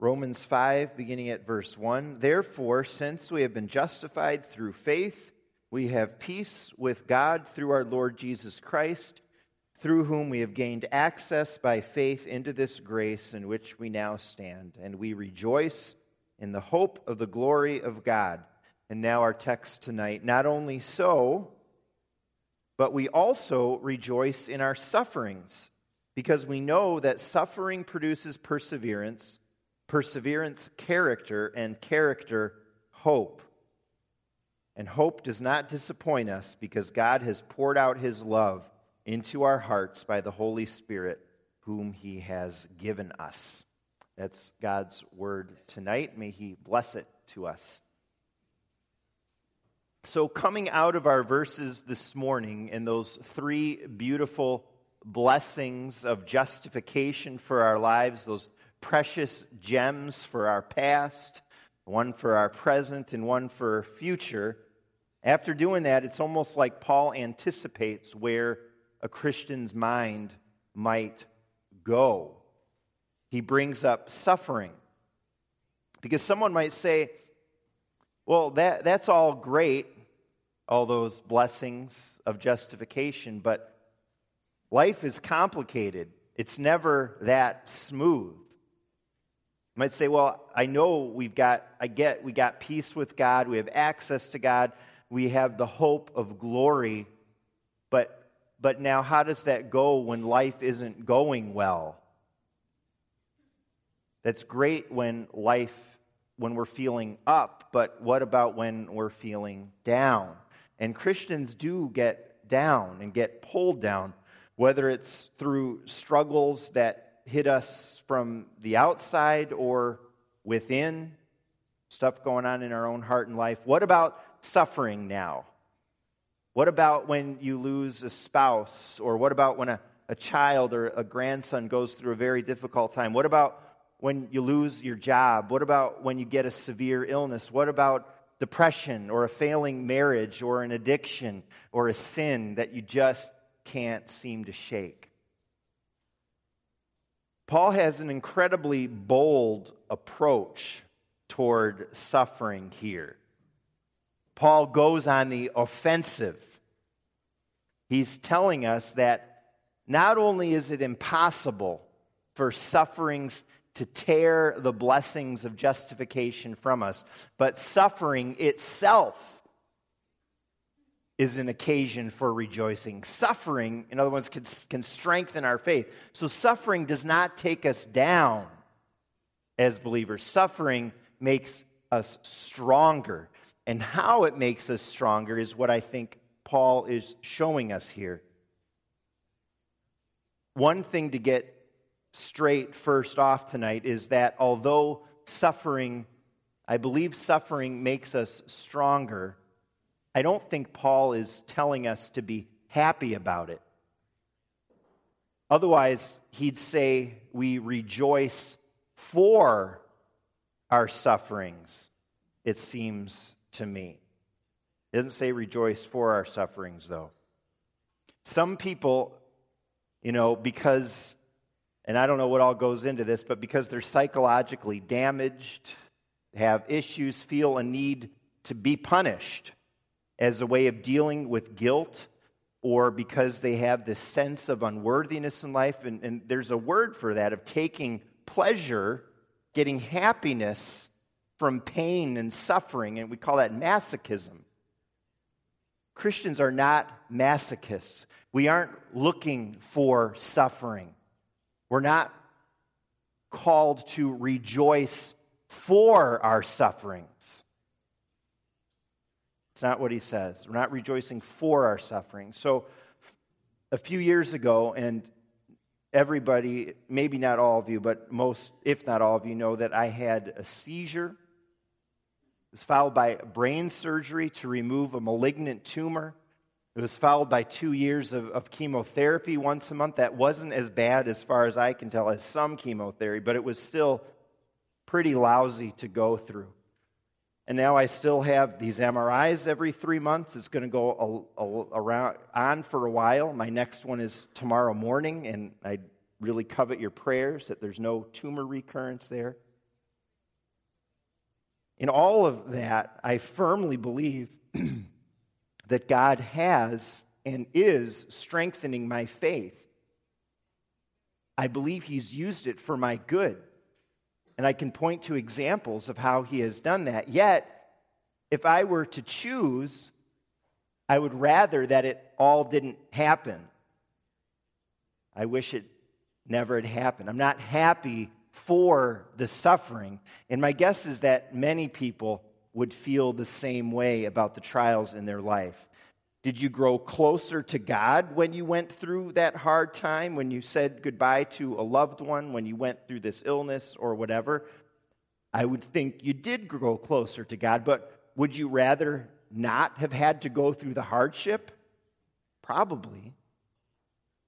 Romans 5, beginning at verse 1. Therefore, since we have been justified through faith, we have peace with God through our Lord Jesus Christ, through whom we have gained access by faith into this grace in which we now stand. And we rejoice in the hope of the glory of God. And now, our text tonight. Not only so, but we also rejoice in our sufferings, because we know that suffering produces perseverance perseverance, character, and character, hope. And hope does not disappoint us because God has poured out his love into our hearts by the Holy Spirit, whom he has given us. That's God's word tonight. May he bless it to us. So, coming out of our verses this morning and those three beautiful blessings of justification for our lives, those precious gems for our past, one for our present, and one for future. After doing that, it's almost like Paul anticipates where a Christian's mind might go. He brings up suffering. Because someone might say, well, that, that's all great, all those blessings of justification, but life is complicated. It's never that smooth. You might say, well, I know we've got, I get, we got peace with God, we have access to God, we have the hope of glory, but, but now how does that go when life isn't going well? That's great when life, when we're feeling up, but what about when we're feeling down? And Christians do get down and get pulled down, whether it's through struggles that hit us from the outside or within, stuff going on in our own heart and life. What about suffering now? What about when you lose a spouse? Or what about when a, a child or a grandson goes through a very difficult time? What about when you lose your job? What about when you get a severe illness? What about depression or a failing marriage or an addiction or a sin that you just can't seem to shake? Paul has an incredibly bold approach toward suffering here. Paul goes on the offensive. He's telling us that not only is it impossible for sufferings to tear the blessings of justification from us, but suffering itself is an occasion for rejoicing. Suffering, in other words, can, can strengthen our faith. So suffering does not take us down as believers. Suffering makes us stronger. And how it makes us stronger is what I think Paul is showing us here. One thing to get straight first off tonight is that although suffering, I believe suffering makes us stronger, I don't think Paul is telling us to be happy about it. Otherwise, he'd say we rejoice for our sufferings, it seems to me. It doesn't say rejoice for our sufferings, though. Some people, you know, because, and I don't know what all goes into this, but because they're psychologically damaged, have issues, feel a need to be punished as a way of dealing with guilt or because they have this sense of unworthiness in life. And, and there's a word for that of taking pleasure, getting happiness from pain and suffering, and we call that masochism. Christians are not masochists. We aren't looking for suffering. We're not called to rejoice for our sufferings. It's not what he says. We're not rejoicing for our suffering. So, a few years ago, and everybody, maybe not all of you, but most, if not all of you, know that I had a seizure. It was followed by brain surgery to remove a malignant tumor. It was followed by two years of, of, chemotherapy once a month. That wasn't as bad, as far as I can tell, as some chemotherapy, but it was still pretty lousy to go through. And now I still have these MRIs every three months. It's going to go a, a, around, on for a while. My next one is tomorrow morning, and I really covet your prayers that there's no tumor recurrence there. In all of that, I firmly believe that God has and is strengthening my faith. I believe He's used it for my good. And I can point to examples of how He has done that. Yet, if I were to choose, I would rather that it all didn't happen. I wish it never had happened. I'm not happy for the suffering. And my guess is that many people would feel the same way about the trials in their life. Did you grow closer to God when you went through that hard time, when you said goodbye to a loved one, when you went through this illness or whatever? I would think you did grow closer to God, but would you rather not have had to go through the hardship? Probably.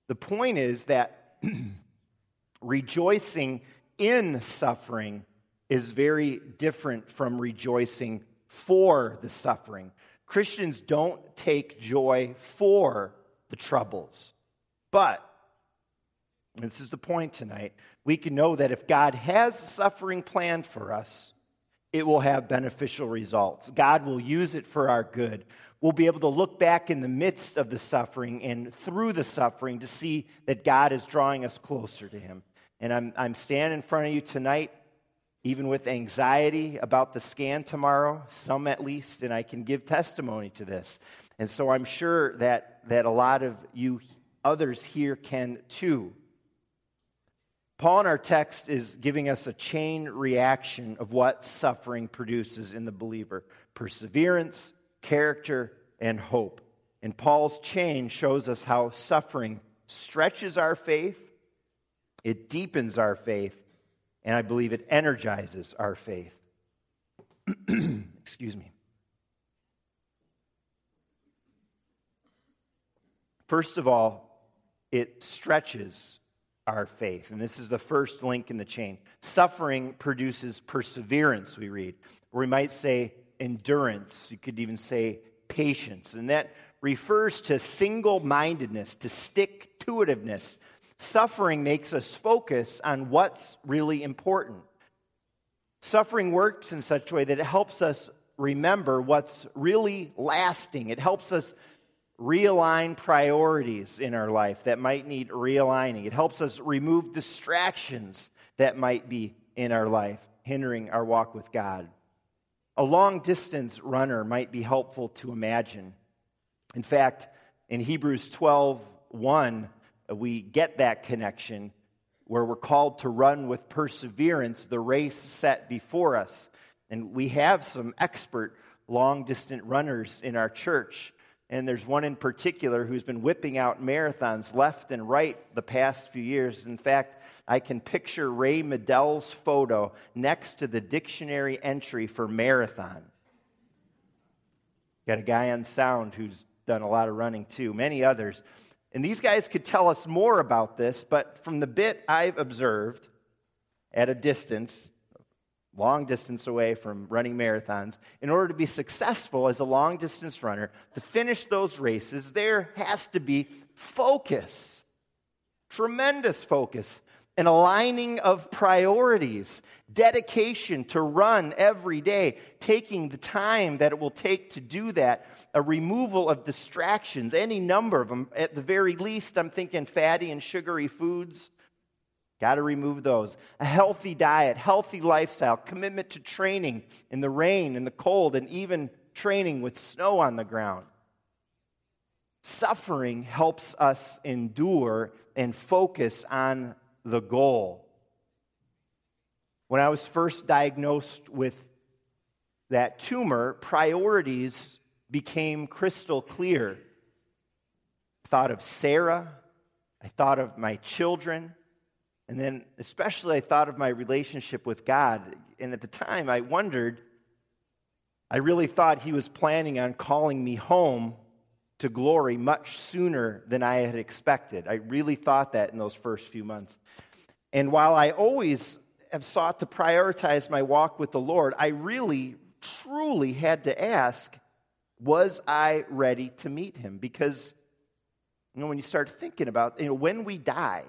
The point is that rejoicing in suffering is very different from rejoicing for the suffering. Christians don't take joy for the troubles. But, this is the point tonight, we can know that if God has suffering planned for us, it will have beneficial results. God will use it for our good. We'll be able to look back in the midst of the suffering and through the suffering to see that God is drawing us closer to Him. And I'm, I'm standing in front of you tonight, even with anxiety about the scan tomorrow, some at least, and I can give testimony to this. And so I'm sure that, that a lot of you others here can too. Paul in our text is giving us a chain reaction of what suffering produces in the believer perseverance, character, and hope. And Paul's chain shows us how suffering stretches our faith, it deepens our faith, and I believe it energizes our faith. Excuse me. First of all, it stretches our faith. And this is the first link in the chain. Suffering produces perseverance, we read. Or we might say endurance. You could even say patience. And that refers to single mindedness, to stick to itiveness. Suffering makes us focus on what's really important. Suffering works in such a way that it helps us remember what's really lasting. It helps us realign priorities in our life that might need realigning. It helps us remove distractions that might be in our life, hindering our walk with God. A long distance runner might be helpful to imagine. In fact, in Hebrews 12 1, Uh, we get that connection where we're called to run with perseverance the race set before us. And we have some expert long distance runners in our church. And there's one in particular who's been whipping out marathons left and right the past few years. In fact, I can picture Ray Medell's photo next to the dictionary entry for marathon. Got a guy on sound who's done a lot of running too, many others. And these guys could tell us more about this, but from the bit I've observed at a distance, long distance away from running marathons, in order to be successful as a long distance runner, to finish those races, there has to be focus, tremendous focus, an aligning of priorities, dedication to run every day, taking the time that it will take to do that, a removal of distractions, any number of them. At the very least, I'm thinking fatty and sugary foods Got to remove those. A healthy diet, healthy lifestyle, commitment to training in the rain, in the cold, and even training with snow on the ground. Suffering helps us endure and focus on the goal. When I was first diagnosed with that tumor, priorities became crystal clear. I thought of Sarah, I thought of my children. And then, especially, I thought of my relationship with God. And at the time, I wondered, I really thought He was planning on calling me home to glory much sooner than I had expected. I really thought that in those first few months. And while I always have sought to prioritize my walk with the Lord, I really, truly had to ask, was I ready to meet Him? Because, you know, when you start thinking about, you know, when we die,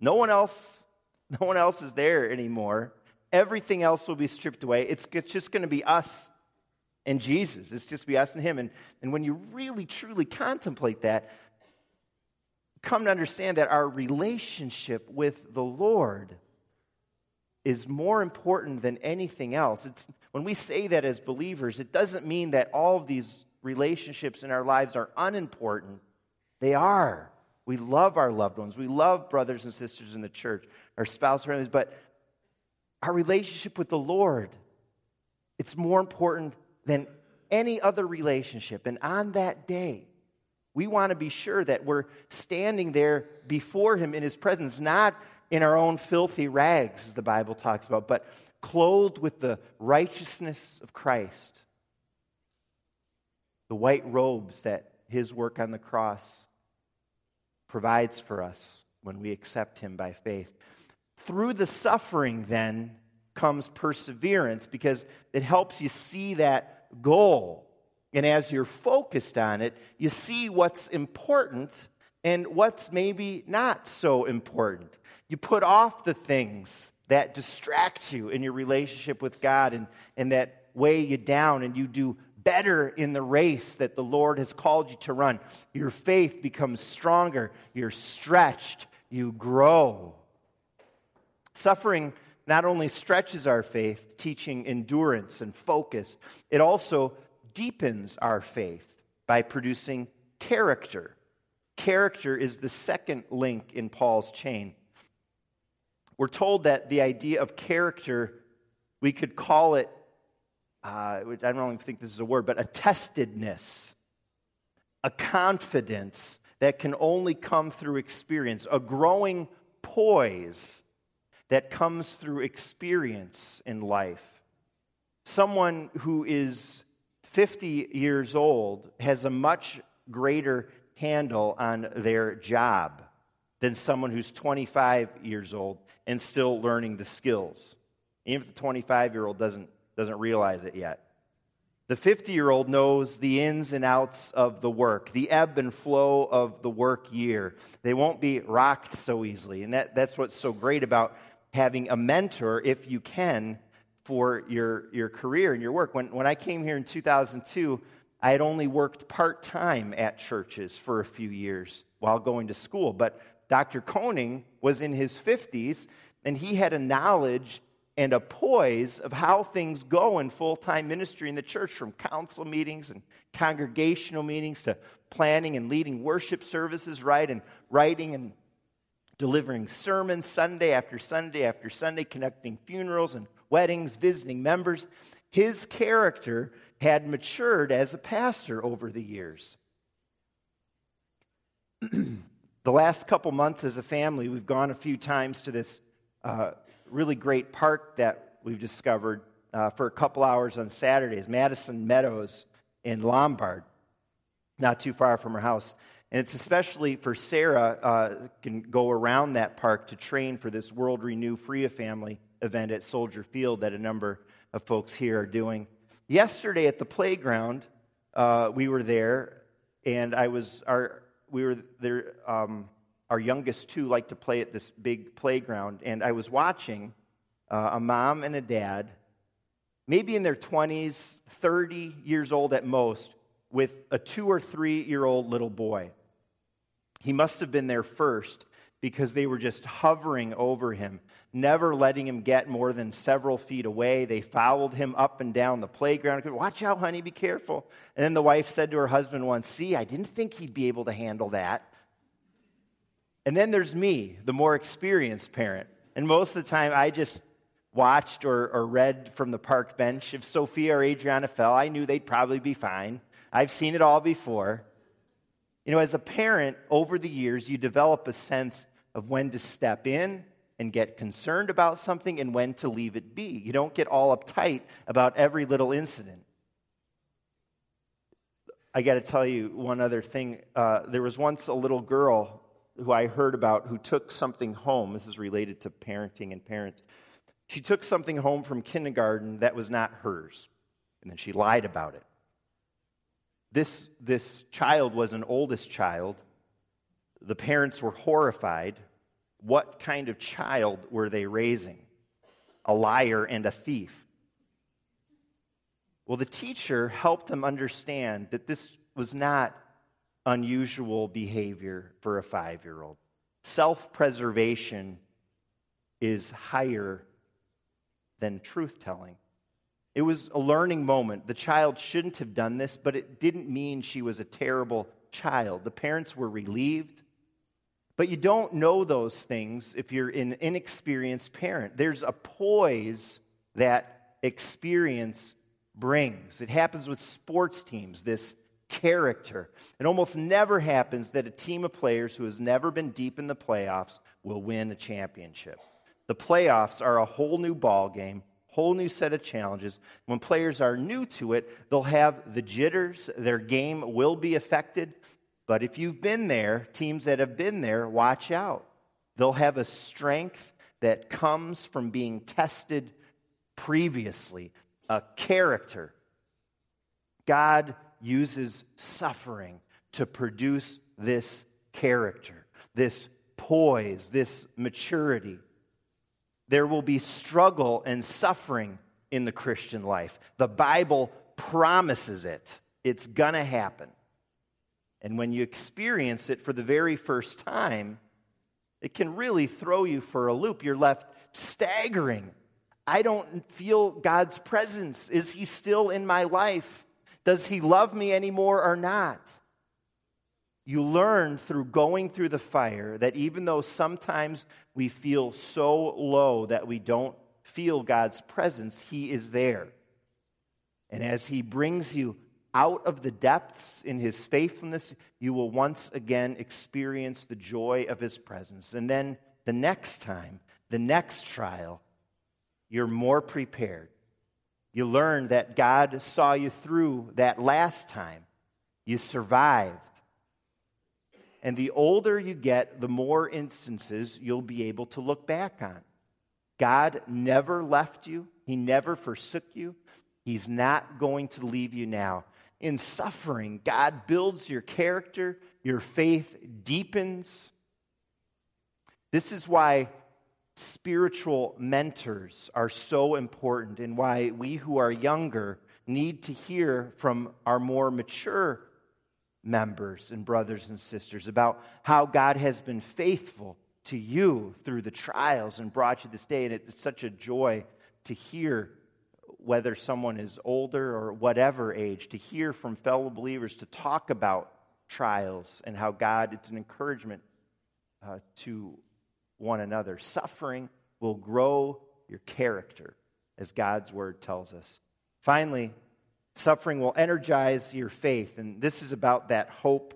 no one else, no one else is there anymore. Everything else will be stripped away. It's just going to be us and Jesus. It's just be and Him. And, and when you really, truly contemplate that, come to understand that our relationship with the Lord is more important than anything else. It's, when we say that as believers, it doesn't mean that all of these relationships in our lives are unimportant. They are. We love our loved ones. We love brothers and sisters in the church, our spouse families, but our relationship with the Lord, it's more important than any other relationship. And on that day, we want to be sure that we're standing there before Him in His presence, not in our own filthy rags, as the Bible talks about, but clothed with the righteousness of Christ, the white robes that His work on the cross provides for us when we accept Him by faith. Through the suffering, then, comes perseverance because it helps you see that goal. And as you're focused on it, you see what's important and what's maybe not so important. You put off the things that distract you in your relationship with God and, and that weigh you down, and you do better in the race that the Lord has called you to run. Your faith becomes stronger, you're stretched, you grow. Suffering not only stretches our faith, teaching endurance and focus, it also deepens our faith by producing character. Character is the second link in Paul's chain. We're told that the idea of character, we could call it uh, I don't even think this is a word, but a testedness, a confidence that can only come through experience, a growing poise that comes through experience in life. Someone who is 50 years old has a much greater handle on their job than someone who's 25 years old and still learning the skills. Even if the 25 year old doesn't doesn't realize it yet. The 50 year old knows the ins and outs of the work, the ebb and flow of the work year. They won't be rocked so easily. And that, that's what's so great about having a mentor, if you can, for your, your career and your work. When, when I came here in 2002, I had only worked part time at churches for a few years while going to school. But Dr. Koning was in his 50s, and he had a knowledge and a poise of how things go in full time ministry in the church, from council meetings and congregational meetings to planning and leading worship services, right? And writing and delivering sermons Sunday after Sunday after Sunday, conducting funerals and weddings, visiting members. His character had matured as a pastor over the years. the last couple months as a family, we've gone a few times to this uh, really great park that we've discovered uh, for a couple hours on Saturdays, Madison Meadows in Lombard, not too far from her house. And it's especially for Sarah, uh, can go around that park to train for this World Renew Free Family event at Soldier Field that a number of folks here are doing. Yesterday at the playground, uh, we were there, and I was our we were there. Um, our youngest two like to play at this big playground, and I was watching uh, a mom and a dad, maybe in their 20s, 30 years old at most, with a two or three year old little boy. He must have been there first because they were just hovering over him, never letting him get more than several feet away. They followed him up and down the playground. Watch out, honey, be careful. And then the wife said to her husband once, See, I didn't think he'd be able to handle that. And then there's me, the more experienced parent. And most of the time, I just watched or, or read from the park bench. If Sophia or Adriana fell, I knew they'd probably be fine. I've seen it all before. You know, as a parent, over the years, you develop a sense of when to step in and get concerned about something and when to leave it be. You don't get all uptight about every little incident. I got to tell you one other thing. Uh, there was once a little girl who I heard about who took something home. This is related to parenting and parents. She took something home from kindergarten that was not hers, and then she lied about it. This, this child was an oldest child. The parents were horrified. What kind of child were they raising? a liar and a thief. Well, the teacher helped them understand that this was not unusual behavior for a five year old. Self preservation is higher than truth telling. It was a learning moment. The child shouldn't have done this, but it didn't mean she was a terrible child. The parents were relieved. But you don't know those things if you're an inexperienced parent. There's a poise that experience brings. It happens with sports teams, this character. It almost never happens that a team of players who has never been deep in the playoffs will win a championship. The playoffs are a whole new ball game, whole new set of challenges. When players are new to it, they'll have the jitters, their game will be affected. But if you've been there, teams that have been there, watch out. They'll have a strength that comes from being tested previously, a character. God uses suffering to produce this character, this poise, this maturity. There will be struggle and suffering in the Christian life. The Bible promises it, it's going to happen. And when you experience it for the very first time, it can really throw you for a loop. You're left staggering. I don't feel God's presence. Is He still in my life? Does he love me anymore or not? You learn through going through the fire that even though sometimes we feel so low that we don't feel God's presence, He is there. And as He brings you out of the depths in His faithfulness, you will once again experience the joy of His presence. And then the next time, the next trial, you're more prepared. You learn that God saw you through that last time. You survived. And the older you get, the more instances you'll be able to look back on. God never left you, He never forsook you. He's not going to leave you now. In suffering, God builds your character, your faith deepens. This is why spiritual mentors are so important and why we who are younger need to hear from our more mature members and brothers and sisters about how God has been faithful to you through the trials and brought you this day. And it's such a joy to hear whether someone is older or whatever age, to hear from fellow believers, to talk about trials and how God, it's an encouragement uh, to one another. Suffering will grow your character, as God's word tells us. Finally, suffering will energize your faith. And this is about that hope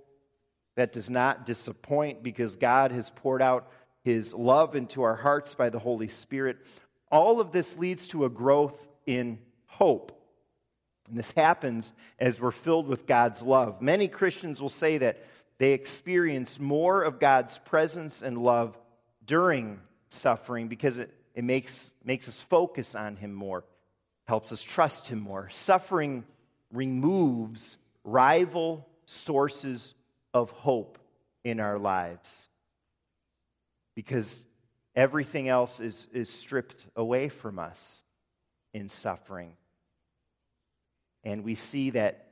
that does not disappoint because God has poured out his love into our hearts by the Holy Spirit. All of this leads to a growth in hope. And this happens as we're filled with God's love. Many Christians will say that they experience more of God's presence and love during suffering because it, it makes, makes us focus on Him more, helps us trust Him more. Suffering removes rival sources of hope in our lives because everything else is, is stripped away from us in suffering. And we see that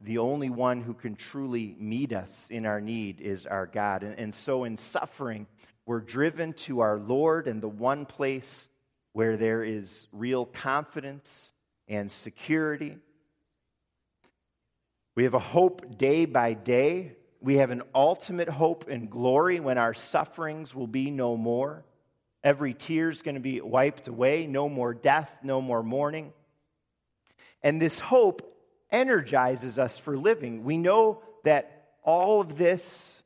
the only one who can truly meet us in our need is our God. And, and so in suffering, we're driven to our Lord and the one place where there is real confidence and security. We have a hope day by day. We have an ultimate hope and glory when our sufferings will be no more. Every tear is going to be wiped away. No more death, no more mourning. And this hope energizes us for living. We know that all of this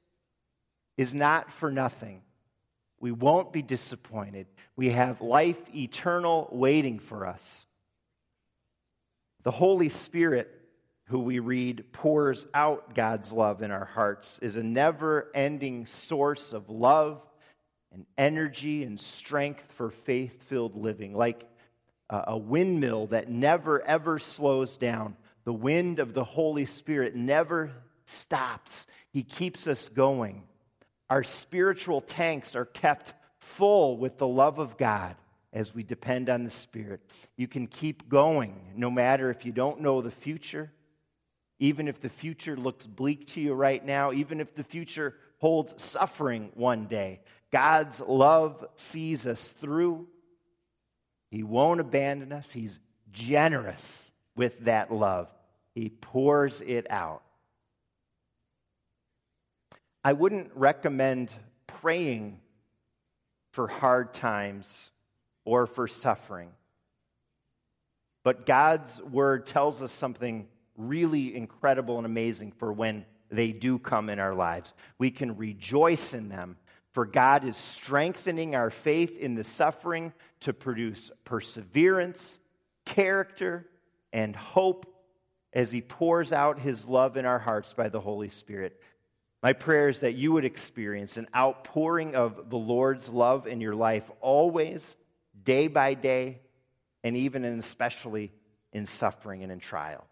is not for nothing. We won't be disappointed. We have life eternal waiting for us. The Holy Spirit, who we read pours out God's love in our hearts, is a never ending source of love and energy and strength for faith filled living, like a windmill that never ever slows down. The wind of the Holy Spirit never stops, He keeps us going. Our spiritual tanks are kept full with the love of God as we depend on the Spirit. You can keep going no matter if you don't know the future, even if the future looks bleak to you right now, even if the future holds suffering one day. God's love sees us through. He won't abandon us. He's generous with that love, He pours it out. I wouldn't recommend praying for hard times or for suffering. But God's word tells us something really incredible and amazing for when they do come in our lives. We can rejoice in them, for God is strengthening our faith in the suffering to produce perseverance, character, and hope as He pours out His love in our hearts by the Holy Spirit. My prayer is that you would experience an outpouring of the Lord's love in your life always, day by day, and even and especially in suffering and in trial.